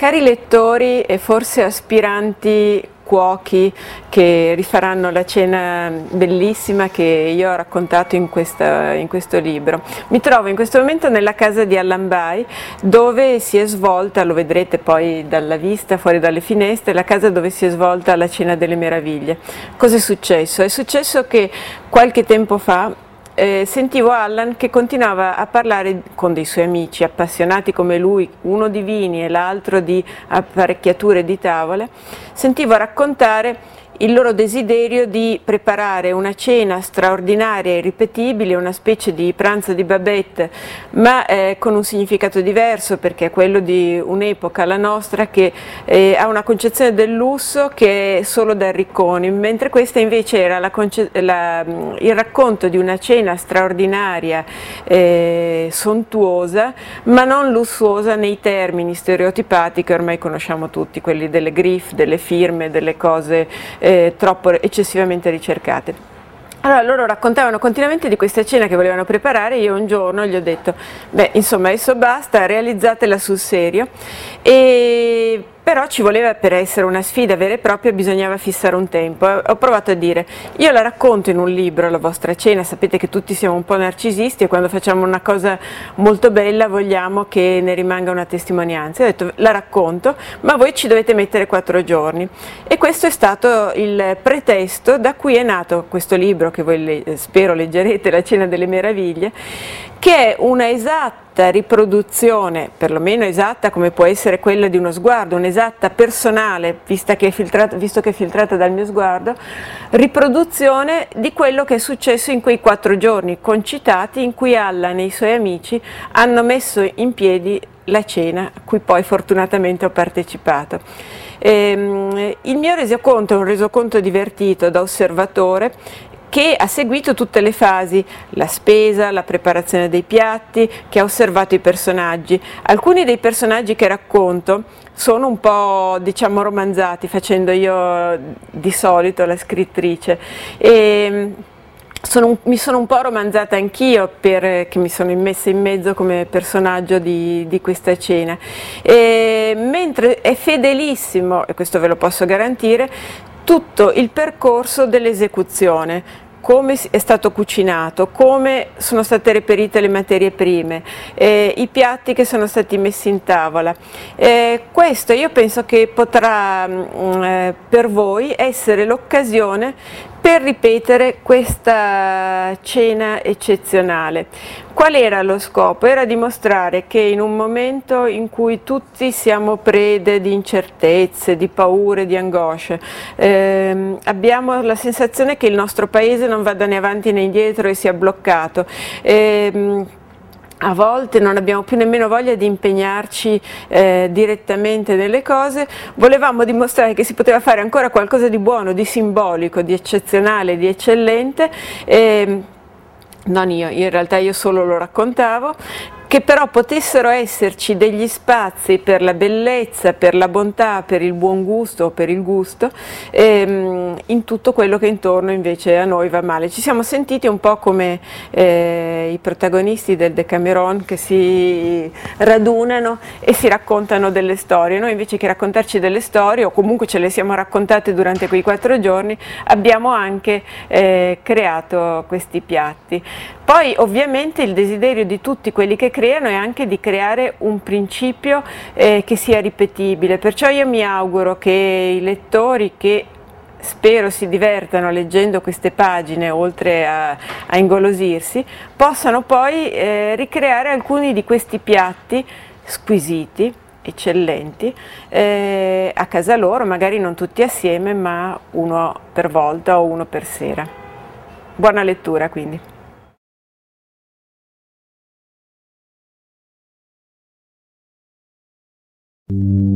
Cari lettori e forse aspiranti cuochi che rifaranno la cena bellissima che io ho raccontato in, questa, in, questo libro. Mi trovo in questo momento nella casa di Allambai dove si è svolta, lo vedrete poi dalla vista fuori dalle finestre, la casa dove si è svolta la cena delle meraviglie. Cosa è successo? È successo che qualche tempo fa eh, sentivo Allan che continuava a parlare con dei suoi amici appassionati come lui, uno di vini e l'altro di apparecchiature di tavole, sentivo raccontare il loro desiderio di preparare una cena straordinaria e irripetibile, una specie di pranzo di Babette, ma eh, con un significato diverso perché è quello di un'epoca, la nostra, che eh, ha una concezione del lusso che è solo da ricconi, mentre questa invece era la la, il racconto di una cena straordinaria, eh, sontuosa, ma non lussuosa nei termini stereotipati che ormai conosciamo tutti, quelli delle griffe, delle firme, delle cose eh, troppo eccessivamente ricercate. Allora loro raccontavano continuamente di questa cena che volevano preparare io un giorno gli ho detto, beh insomma adesso basta, realizzatela sul serio e però ci voleva per essere una sfida vera e propria bisognava fissare un tempo. Ho provato a dire io la racconto in un libro la vostra cena sapete che tutti siamo un po' narcisisti e quando facciamo una cosa molto bella vogliamo che ne rimanga una testimonianza. Ho detto la racconto ma voi ci dovete mettere quattro giorni. E questo è stato il pretesto da cui è nato questo libro che voi spero leggerete la cena delle meraviglie che è una esatta riproduzione, perlomeno esatta come può essere quella di uno sguardo, un'esatta personale, che visto che è filtrata dal mio sguardo, riproduzione di quello che è successo in quei quattro giorni concitati in cui Allan e i suoi amici hanno messo in piedi la cena a cui poi fortunatamente ho partecipato. Ehm, il mio resoconto è un resoconto divertito da osservatore che ha seguito tutte le fasi, la spesa, la preparazione dei piatti, che ha osservato i personaggi. Alcuni dei personaggi che racconto sono un po' diciamo romanzati, facendo io di solito la scrittrice. E, sono, mi sono un po' romanzata anch'io perché mi sono immessa in mezzo come personaggio di, di questa cena, e, mentre è fedelissimo, e questo ve lo posso garantire, tutto il percorso dell'esecuzione, come è stato cucinato, come sono state reperite le materie prime, eh, i piatti che sono stati messi in tavola. Eh, questo io penso che potrà mh, mm, eh, per voi essere l'occasione per ripetere questa cena eccezionale. Qual era lo scopo? Era dimostrare che in un momento in cui tutti siamo prede di incertezze, di paure, di angosce, ehm, abbiamo la sensazione che il nostro paese non vada né avanti né indietro e sia bloccato. Ehm, a volte non abbiamo più nemmeno voglia di impegnarci eh, direttamente nelle cose, volevamo dimostrare che si poteva fare ancora qualcosa di buono, di simbolico, di eccezionale, di eccellente. Eh, non io, in realtà io solo lo raccontavo che però potessero esserci degli spazi per la bellezza, per la bontà, per il buon gusto o per il gusto, ehm, in tutto quello che intorno invece a noi va male. Ci siamo sentiti un po' come eh, i protagonisti del Decameron che si radunano e si raccontano delle storie. Noi invece che raccontarci delle storie, o comunque ce le siamo raccontate durante quei quattro giorni, abbiamo anche eh, creato questi piatti. Poi ovviamente il desiderio di tutti quelli che creano è anche di creare un principio eh, che sia ripetibile, perciò io mi auguro che i lettori che spero si divertano leggendo queste pagine oltre a, a ingolosirsi, possano poi eh, ricreare alcuni di questi piatti squisiti, eccellenti, eh, a casa loro, magari non tutti assieme, ma uno per volta o uno per sera. Buona lettura quindi. Mm-hmm.